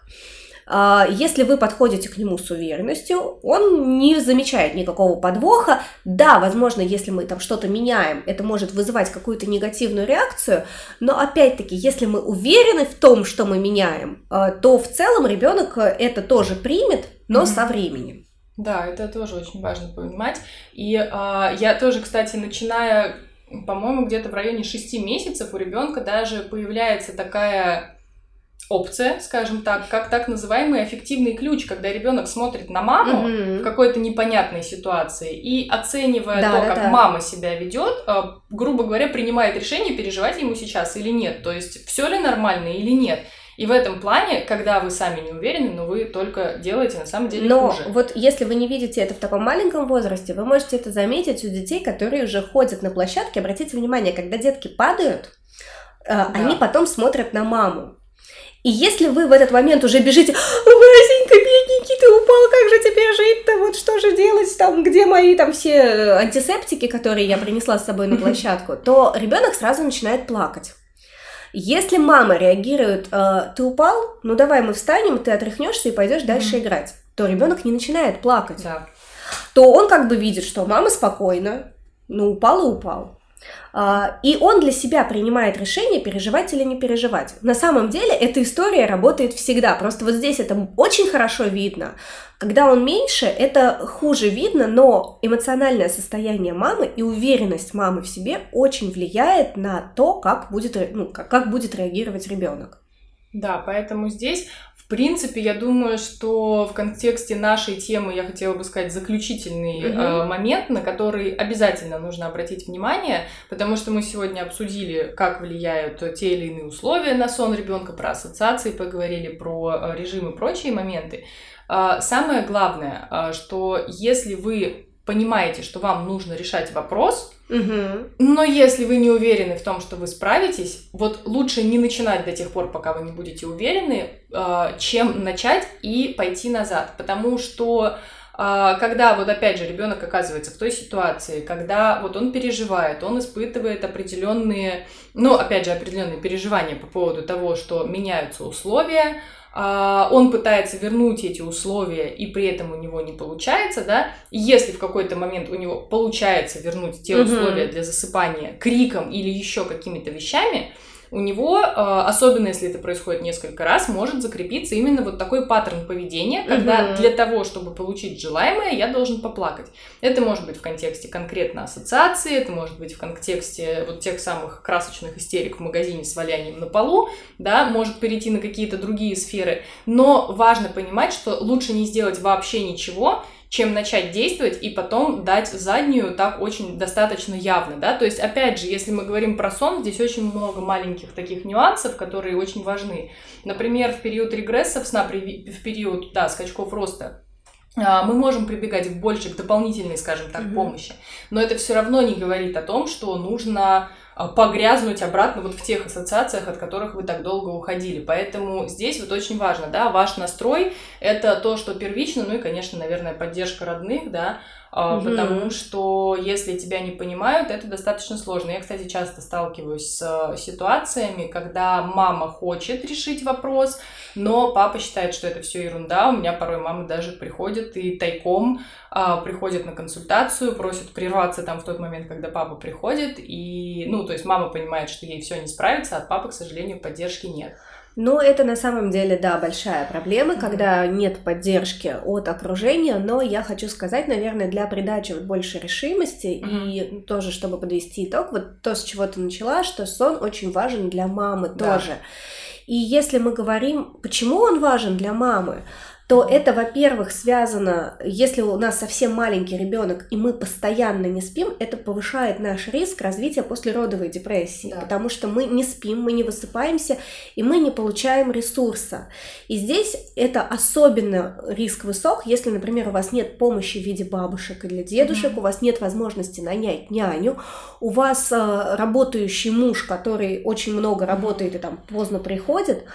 А, если вы подходите к нему с уверенностью, он не замечает никакого подвоха. Да, возможно, если мы там что-то меняем, это может вызывать какую-то негативную реакцию, но опять-таки, если мы уверены в том, что мы меняем, а, то в целом ребенок это тоже примет, но mm-hmm. со временем. Да, это тоже очень важно понимать. И а, я тоже, кстати, начиная, по-моему, где-то в районе 6 месяцев у ребенка даже появляется такая опция, скажем так, как так называемый эффективный ключ, когда ребенок смотрит на маму mm-hmm. в какой-то непонятной ситуации и оценивая да, то, да, как да. мама себя ведет, э, грубо говоря, принимает решение, переживать ему сейчас или нет. То есть все ли нормально или нет. И в этом плане, когда вы сами не уверены, но вы только делаете на самом деле но хуже. вот если вы не видите это в таком маленьком возрасте, вы можете это заметить у детей, которые уже ходят на площадке. Обратите внимание, когда детки падают, э, да. они потом смотрят на маму. И если вы в этот момент уже бежите, Васенька, бедненький, ты упал, как же тебе жить-то, вот что же делать там, где мои там все э, антисептики, которые я принесла с собой на площадку, то ребенок сразу начинает плакать. Если мама реагирует, э, ты упал, ну давай мы встанем, ты отряхнешься и пойдешь дальше mm-hmm. играть, то ребенок не начинает плакать. Да. То он как бы видит, что мама спокойна, ну упал и упал. А, и он для себя принимает решение, переживать или не переживать. На самом деле эта история работает всегда. Просто вот здесь это очень хорошо видно. Когда он меньше, это хуже видно, но эмоциональное состояние мамы и уверенность мамы в себе очень влияет на то, как будет, ну, как, будет реагировать ребенок. Да, поэтому здесь принципе, я думаю, что в контексте нашей темы я хотела бы сказать заключительный угу. э, момент, на который обязательно нужно обратить внимание, потому что мы сегодня обсудили, как влияют те или иные условия на сон ребенка, про ассоциации поговорили, про э, режим и прочие моменты. Э, самое главное, э, что если вы понимаете, что вам нужно решать вопрос, Угу. Но если вы не уверены в том, что вы справитесь, вот лучше не начинать до тех пор, пока вы не будете уверены, э, чем начать и пойти назад. Потому что э, когда вот опять же ребенок оказывается в той ситуации, когда вот он переживает, он испытывает определенные, ну опять же определенные переживания по поводу того, что меняются условия, а, он пытается вернуть эти условия, и при этом у него не получается, да, и если в какой-то момент у него получается вернуть те условия для засыпания криком или еще какими-то вещами, у него, а, особенно если это происходит несколько раз, может закрепиться именно вот такой паттерн поведения, когда угу. для того, чтобы получить желаемое, я должен поплакать. Это может быть в контексте конкретно ассоциации, это может быть в контексте вот тех самых красочных истерик в магазине с валянием на полу, да, может перейти на какие-то другие сферы, но важно понимать, что лучше не сделать вообще ничего, чем начать действовать и потом дать заднюю так очень достаточно явно, да, то есть, опять же, если мы говорим про сон, здесь очень много маленьких таких нюансов, которые очень важны. Например, в период регрессов сна, в период, да, скачков роста, а, мы можем прибегать больше к дополнительной, скажем так, mm-hmm. помощи. Но это все равно не говорит о том, что нужно погрязнуть обратно вот в тех ассоциациях, от которых вы так долго уходили. Поэтому здесь вот очень важно, да, ваш настрой — это то, что первично, ну и, конечно, наверное, поддержка родных, да, угу. потому что если тебя не понимают, это достаточно сложно. Я, кстати, часто сталкиваюсь с э, ситуациями, когда мама хочет решить вопрос, но папа считает, что это все ерунда. У меня порой мама даже приходит и тайком а, приходит на консультацию, просит прерваться там в тот момент, когда папа приходит, и, ну, то есть мама понимает, что ей все не справится, а от папы, к сожалению, поддержки нет. Но это на самом деле, да, большая проблема, когда нет поддержки от окружения, но я хочу сказать, наверное, для придачи вот больше решимости mm-hmm. и тоже, чтобы подвести итог, вот то, с чего ты начала, что сон очень важен для мамы да. тоже. И если мы говорим, почему он важен для мамы, то это, во-первых, связано, если у нас совсем маленький ребенок, и мы постоянно не спим, это повышает наш риск развития послеродовой депрессии, да. потому что мы не спим, мы не высыпаемся, и мы не получаем ресурса. И здесь это особенно риск высок, если, например, у вас нет помощи в виде бабушек или дедушек, mm-hmm. у вас нет возможности нанять няню, у вас э, работающий муж, который очень много работает и там поздно приходит,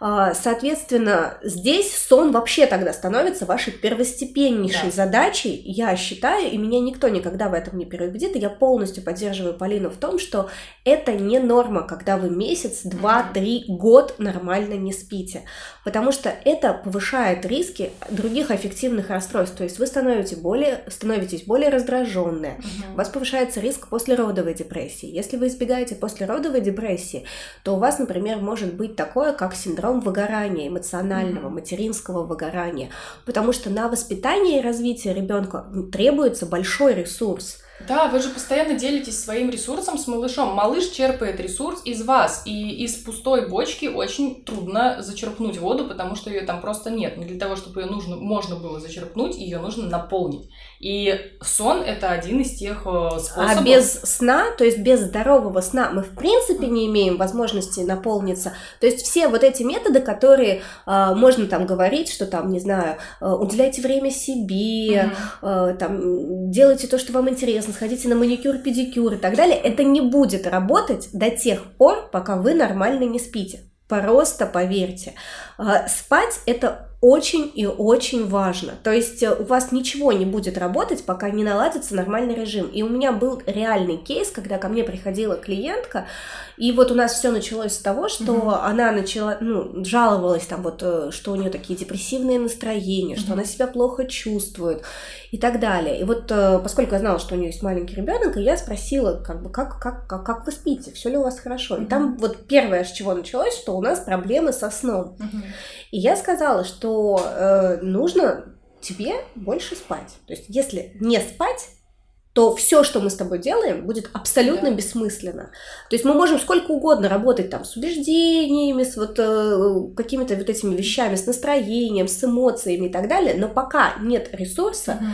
соответственно, здесь сон вообще тогда становится вашей первостепеннейшей да. задачей, я считаю, и меня никто никогда в этом не переубедит, и я полностью поддерживаю Полину в том, что это не норма, когда вы месяц, два, три, год нормально не спите, потому что это повышает риски других аффективных расстройств, то есть вы становитесь более, становитесь более раздраженные, угу. у вас повышается риск послеродовой депрессии. Если вы избегаете послеродовой депрессии, то у вас, например, может быть такое, как синдром синдром выгорания, эмоционального, mm-hmm. материнского выгорания, потому что на воспитание и развитие ребенка требуется большой ресурс. Да, вы же постоянно делитесь своим ресурсом с малышом. Малыш черпает ресурс из вас, и из пустой бочки очень трудно зачерпнуть воду, потому что ее там просто нет. Но для того, чтобы ее нужно, можно было зачерпнуть, ее нужно наполнить. И сон это один из тех э, способов. А без сна, то есть без здорового сна, мы в принципе не имеем возможности наполниться. То есть все вот эти методы, которые э, можно там говорить, что там, не знаю, э, уделяйте время себе, mm-hmm. э, там делайте то, что вам интересно, сходите на маникюр, педикюр и так далее, это не будет работать до тех пор, пока вы нормально не спите. Просто поверьте, э, спать это очень и очень важно. То есть э, у вас ничего не будет работать, пока не наладится нормальный режим. И у меня был реальный кейс, когда ко мне приходила клиентка, и вот у нас все началось с того, что угу. она начала, ну, жаловалась там вот, э, что у нее такие депрессивные настроения, угу. что она себя плохо чувствует и так далее. И вот э, поскольку я знала, что у нее есть маленький ребенок, я спросила, как бы, как, как, как, как вы спите, все ли у вас хорошо. И там вот первое, с чего началось, что у нас проблемы со сном. Угу. И я сказала, что э, нужно тебе больше спать. То есть, если не спать, то все, что мы с тобой делаем, будет абсолютно да. бессмысленно. То есть мы можем сколько угодно работать там с убеждениями, с вот э, какими-то вот этими вещами, с настроением, с эмоциями и так далее, но пока нет ресурса, угу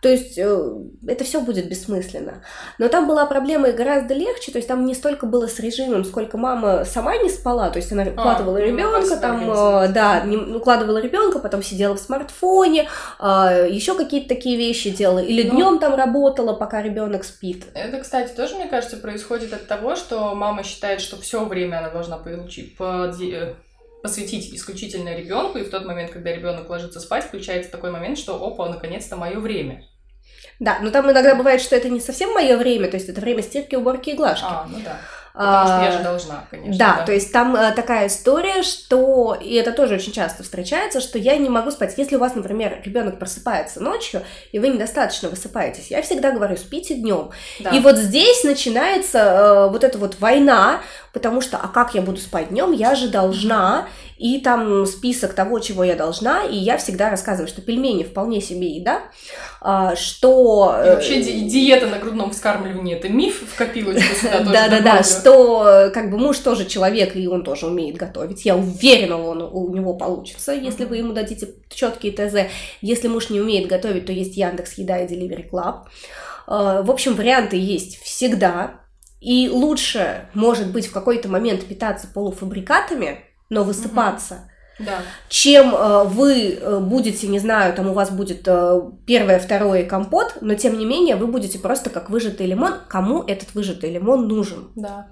то есть э, это все будет бессмысленно. Но там была проблема и гораздо легче, то есть там не столько было с режимом, сколько мама сама не спала, то есть она а, укладывала ребенка, там, э, да, не, укладывала ребенка, потом сидела в смартфоне, а, еще какие-то такие вещи делала, или. Ну, днем там работала, пока ребенок спит. Это, кстати, тоже, мне кажется, происходит от того, что мама считает, что все время она должна получить, э, посвятить исключительно ребенку, и в тот момент, когда ребенок ложится спать, включается такой момент, что опа, наконец-то мое время. Да, но там иногда бывает, что это не совсем мое время, то есть это время стирки, уборки и глажки. А, ну да. Потому что я же должна, конечно. Да, да. то есть там э, такая история, что, и это тоже очень часто встречается, что я не могу спать. Если у вас, например, ребенок просыпается ночью, и вы недостаточно высыпаетесь, я всегда говорю, спите днем. Да. И вот здесь начинается э, вот эта вот война, потому что, а как я буду спать днем? Я же должна, и там список того, чего я должна, и я всегда рассказываю, что пельмени вполне себе еда, а, что... И вообще ди- диета на грудном вскармливании это миф в копилочку сюда Да-да-да, что как бы муж тоже человек, и он тоже умеет готовить. Я уверена, он, у него получится, если вы ему дадите четкие ТЗ. Если муж не умеет готовить, то есть Яндекс Еда и Delivery Club. А, в общем, варианты есть всегда. И лучше, может быть, в какой-то момент питаться полуфабрикатами, но высыпаться. Да. Чем э, вы э, будете, не знаю, там у вас будет э, первое, второе компот, но тем не менее вы будете просто как выжатый лимон. Кому этот выжатый лимон нужен? Да.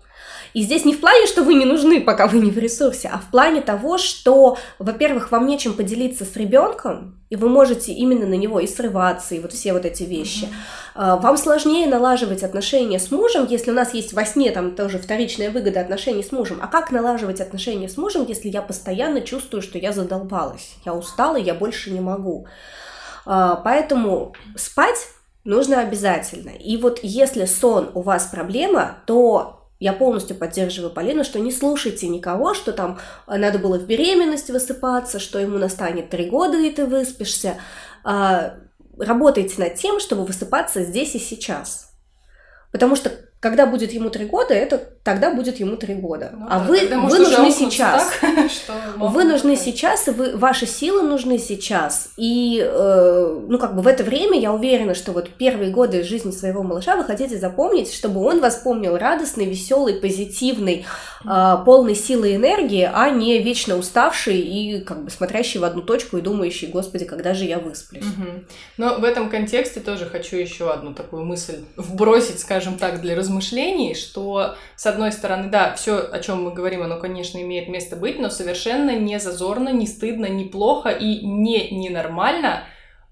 И здесь не в плане, что вы не нужны, пока вы не в ресурсе, а в плане того, что, во-первых, вам нечем поделиться с ребенком, и вы можете именно на него и срываться, и вот все вот эти вещи. Mm-hmm. Вам сложнее налаживать отношения с мужем, если у нас есть во сне там тоже вторичная выгода отношений с мужем. А как налаживать отношения с мужем, если я постоянно чувствую, что я задолбалась, я устала, я больше не могу. А, поэтому спать нужно обязательно. И вот если сон у вас проблема, то я полностью поддерживаю Полину, что не слушайте никого, что там э, надо было в беременность высыпаться, что ему настанет три года, и ты выспишься. А, работайте над тем, чтобы высыпаться здесь и сейчас. Потому что когда будет ему три года, это тогда будет ему три года. Ну, а да, вы, вы нужны сейчас. Так, что вы нужны быть. сейчас, и вы, ваши силы нужны сейчас. И, э, ну, как бы в это время я уверена, что вот первые годы жизни своего малыша вы хотите запомнить, чтобы он вас помнил радостный, веселый, позитивный, э, полный силы и энергии, а не вечно уставший и как бы смотрящий в одну точку и думающий, господи, когда же я высплюсь. Угу. Но в этом контексте тоже хочу еще одну такую мысль вбросить, скажем так, для размышлений, что, с одной стороны, да, все, о чем мы говорим, оно, конечно, имеет место быть, но совершенно не зазорно, не стыдно, не плохо и не ненормально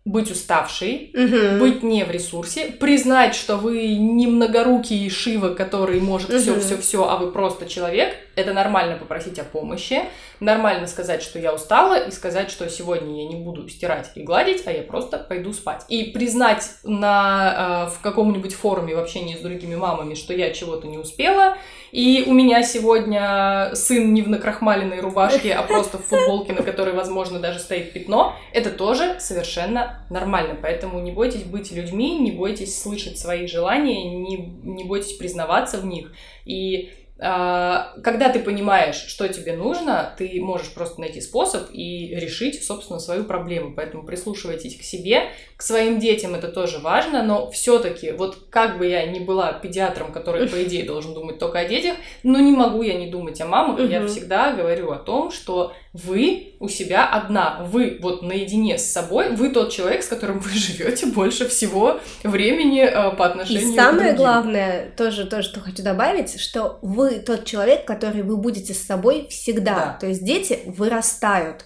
быть уставшей, угу. быть не в ресурсе, признать, что вы не многорукий Шива, который может все, угу. все, все, а вы просто человек. Это нормально попросить о помощи, нормально сказать, что я устала, и сказать, что сегодня я не буду стирать и гладить, а я просто пойду спать. И признать на, э, в каком-нибудь форуме в общении с другими мамами, что я чего-то не успела, и у меня сегодня сын не в накрахмаленной рубашке, а просто в футболке, на которой, возможно, даже стоит пятно. Это тоже совершенно нормально. Поэтому не бойтесь быть людьми, не бойтесь слышать свои желания, не, не бойтесь признаваться в них. И когда ты понимаешь, что тебе нужно, ты можешь просто найти способ и решить, собственно, свою проблему. Поэтому прислушивайтесь к себе, к своим детям это тоже важно, но все-таки, вот как бы я ни была педиатром, который, по идее, должен думать только о детях, но не могу я не думать о мамах, угу. я всегда говорю о том, что вы у себя одна, вы вот наедине с собой, вы тот человек, с которым вы живете больше всего времени э, по отношению И самое к другим. главное, тоже то, что хочу добавить, что вы тот человек, который вы будете с собой всегда. Да. То есть дети вырастают.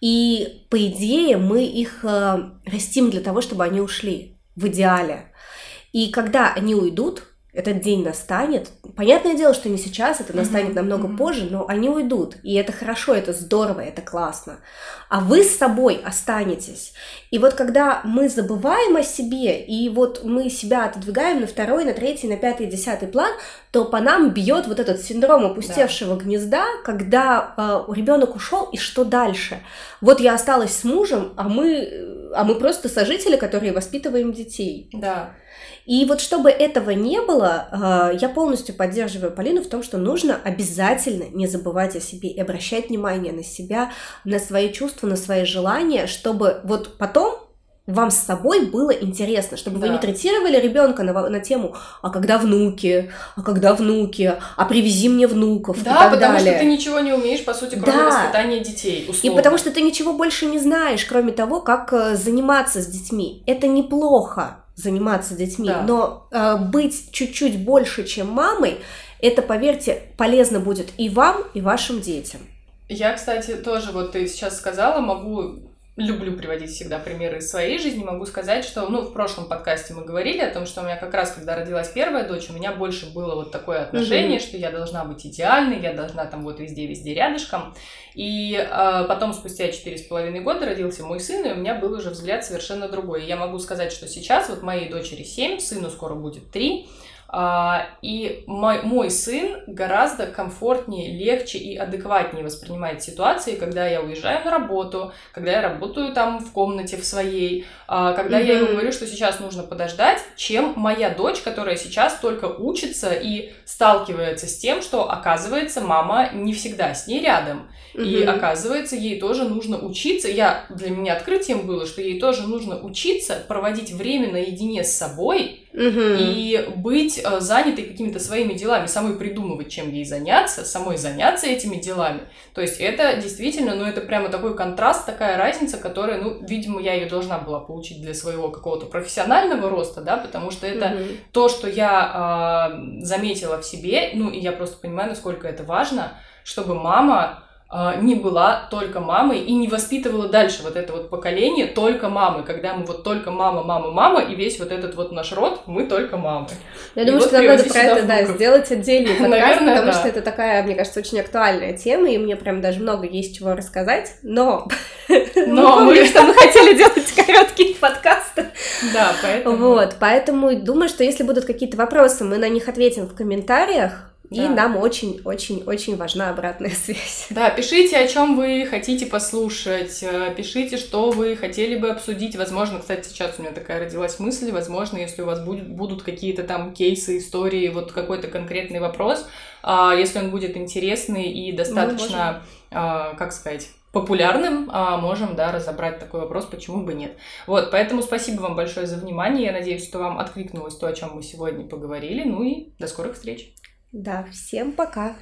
И, по идее, мы их э, растим для того, чтобы они ушли, в идеале. И когда они уйдут, этот день настанет. Понятное дело, что не сейчас, это настанет mm-hmm. намного mm-hmm. позже, но они уйдут. И это хорошо, это здорово, это классно. А вы с собой останетесь. И вот когда мы забываем о себе, и вот мы себя отодвигаем на второй, на третий, на пятый, десятый план, то по нам бьет вот этот синдром опустевшего да. гнезда, когда э, ребенок ушел, и что дальше? Вот я осталась с мужем, а мы, а мы просто сожители, которые воспитываем детей. Да. И вот чтобы этого не было, а, я полностью поддерживаю Полину в том, что нужно обязательно не забывать о себе и обращать внимание на себя, на свои чувства, на свои желания, чтобы вот потом вам с собой было интересно, чтобы да. вы не третировали ребенка на, на тему, а когда внуки, а когда внуки, а привези мне внуков. Да, и так потому далее. что ты ничего не умеешь, по сути, кроме да. воспитания детей. Условно. И потому что ты ничего больше не знаешь, кроме того, как э, заниматься с детьми. Это неплохо заниматься детьми, да. но э, быть чуть-чуть больше, чем мамой, это, поверьте, полезно будет и вам, и вашим детям. Я, кстати, тоже, вот ты сейчас сказала, могу люблю приводить всегда примеры из своей жизни, могу сказать, что, ну, в прошлом подкасте мы говорили о том, что у меня как раз, когда родилась первая дочь, у меня больше было вот такое отношение, mm-hmm. что я должна быть идеальной, я должна там вот везде-везде рядышком. И э, потом, спустя четыре с половиной года, родился мой сын, и у меня был уже взгляд совершенно другой. И я могу сказать, что сейчас вот моей дочери семь, сыну скоро будет три, и мой, мой сын гораздо комфортнее, легче и адекватнее воспринимает ситуации, когда я уезжаю на работу, когда я работаю там в комнате в своей, а, когда mm-hmm. я ему говорю, что сейчас нужно подождать, чем моя дочь, которая сейчас только учится и сталкивается с тем, что оказывается мама не всегда с ней рядом. Mm-hmm. И оказывается, ей тоже нужно учиться. Я для меня открытием было, что ей тоже нужно учиться проводить время наедине с собой угу. и быть э, занятой какими-то своими делами, самой придумывать, чем ей заняться, самой заняться этими делами. То есть это действительно, ну это прямо такой контраст, такая разница, которая, ну, видимо, я ее должна была получить для своего какого-то профессионального роста, да, потому что это угу. то, что я э, заметила в себе, ну и я просто понимаю, насколько это важно, чтобы мама не была только мамой и не воспитывала дальше вот это вот поколение только мамы, когда мы вот только мама, мама, мама, и весь вот этот вот наш род, мы только мамы. Я и думаю, вот что нам надо про это, да, сделать отдельный подкаст, Наверное, потому да. что это такая, мне кажется, очень актуальная тема, и мне прям даже много есть чего рассказать, но, но мы что мы хотели делать короткие подкасты. Да, поэтому... Вот, поэтому думаю, что если будут какие-то вопросы, мы на них ответим в комментариях, и нам очень-очень-очень важна обратная связь. Да, пишите, о чем вы хотите послушать, э, пишите, что вы хотели бы обсудить. Возможно, кстати, сейчас у меня такая родилась мысль, возможно, если у вас будет, будут какие-то там кейсы, истории, вот какой-то конкретный вопрос, а, если он будет интересный и достаточно, а, как сказать, популярным, а можем, да, разобрать такой вопрос, почему бы нет. Вот, поэтому спасибо вам большое за внимание. Я надеюсь, что вам откликнулось то, о чем мы сегодня поговорили. Ну и до скорых встреч. Да, всем пока.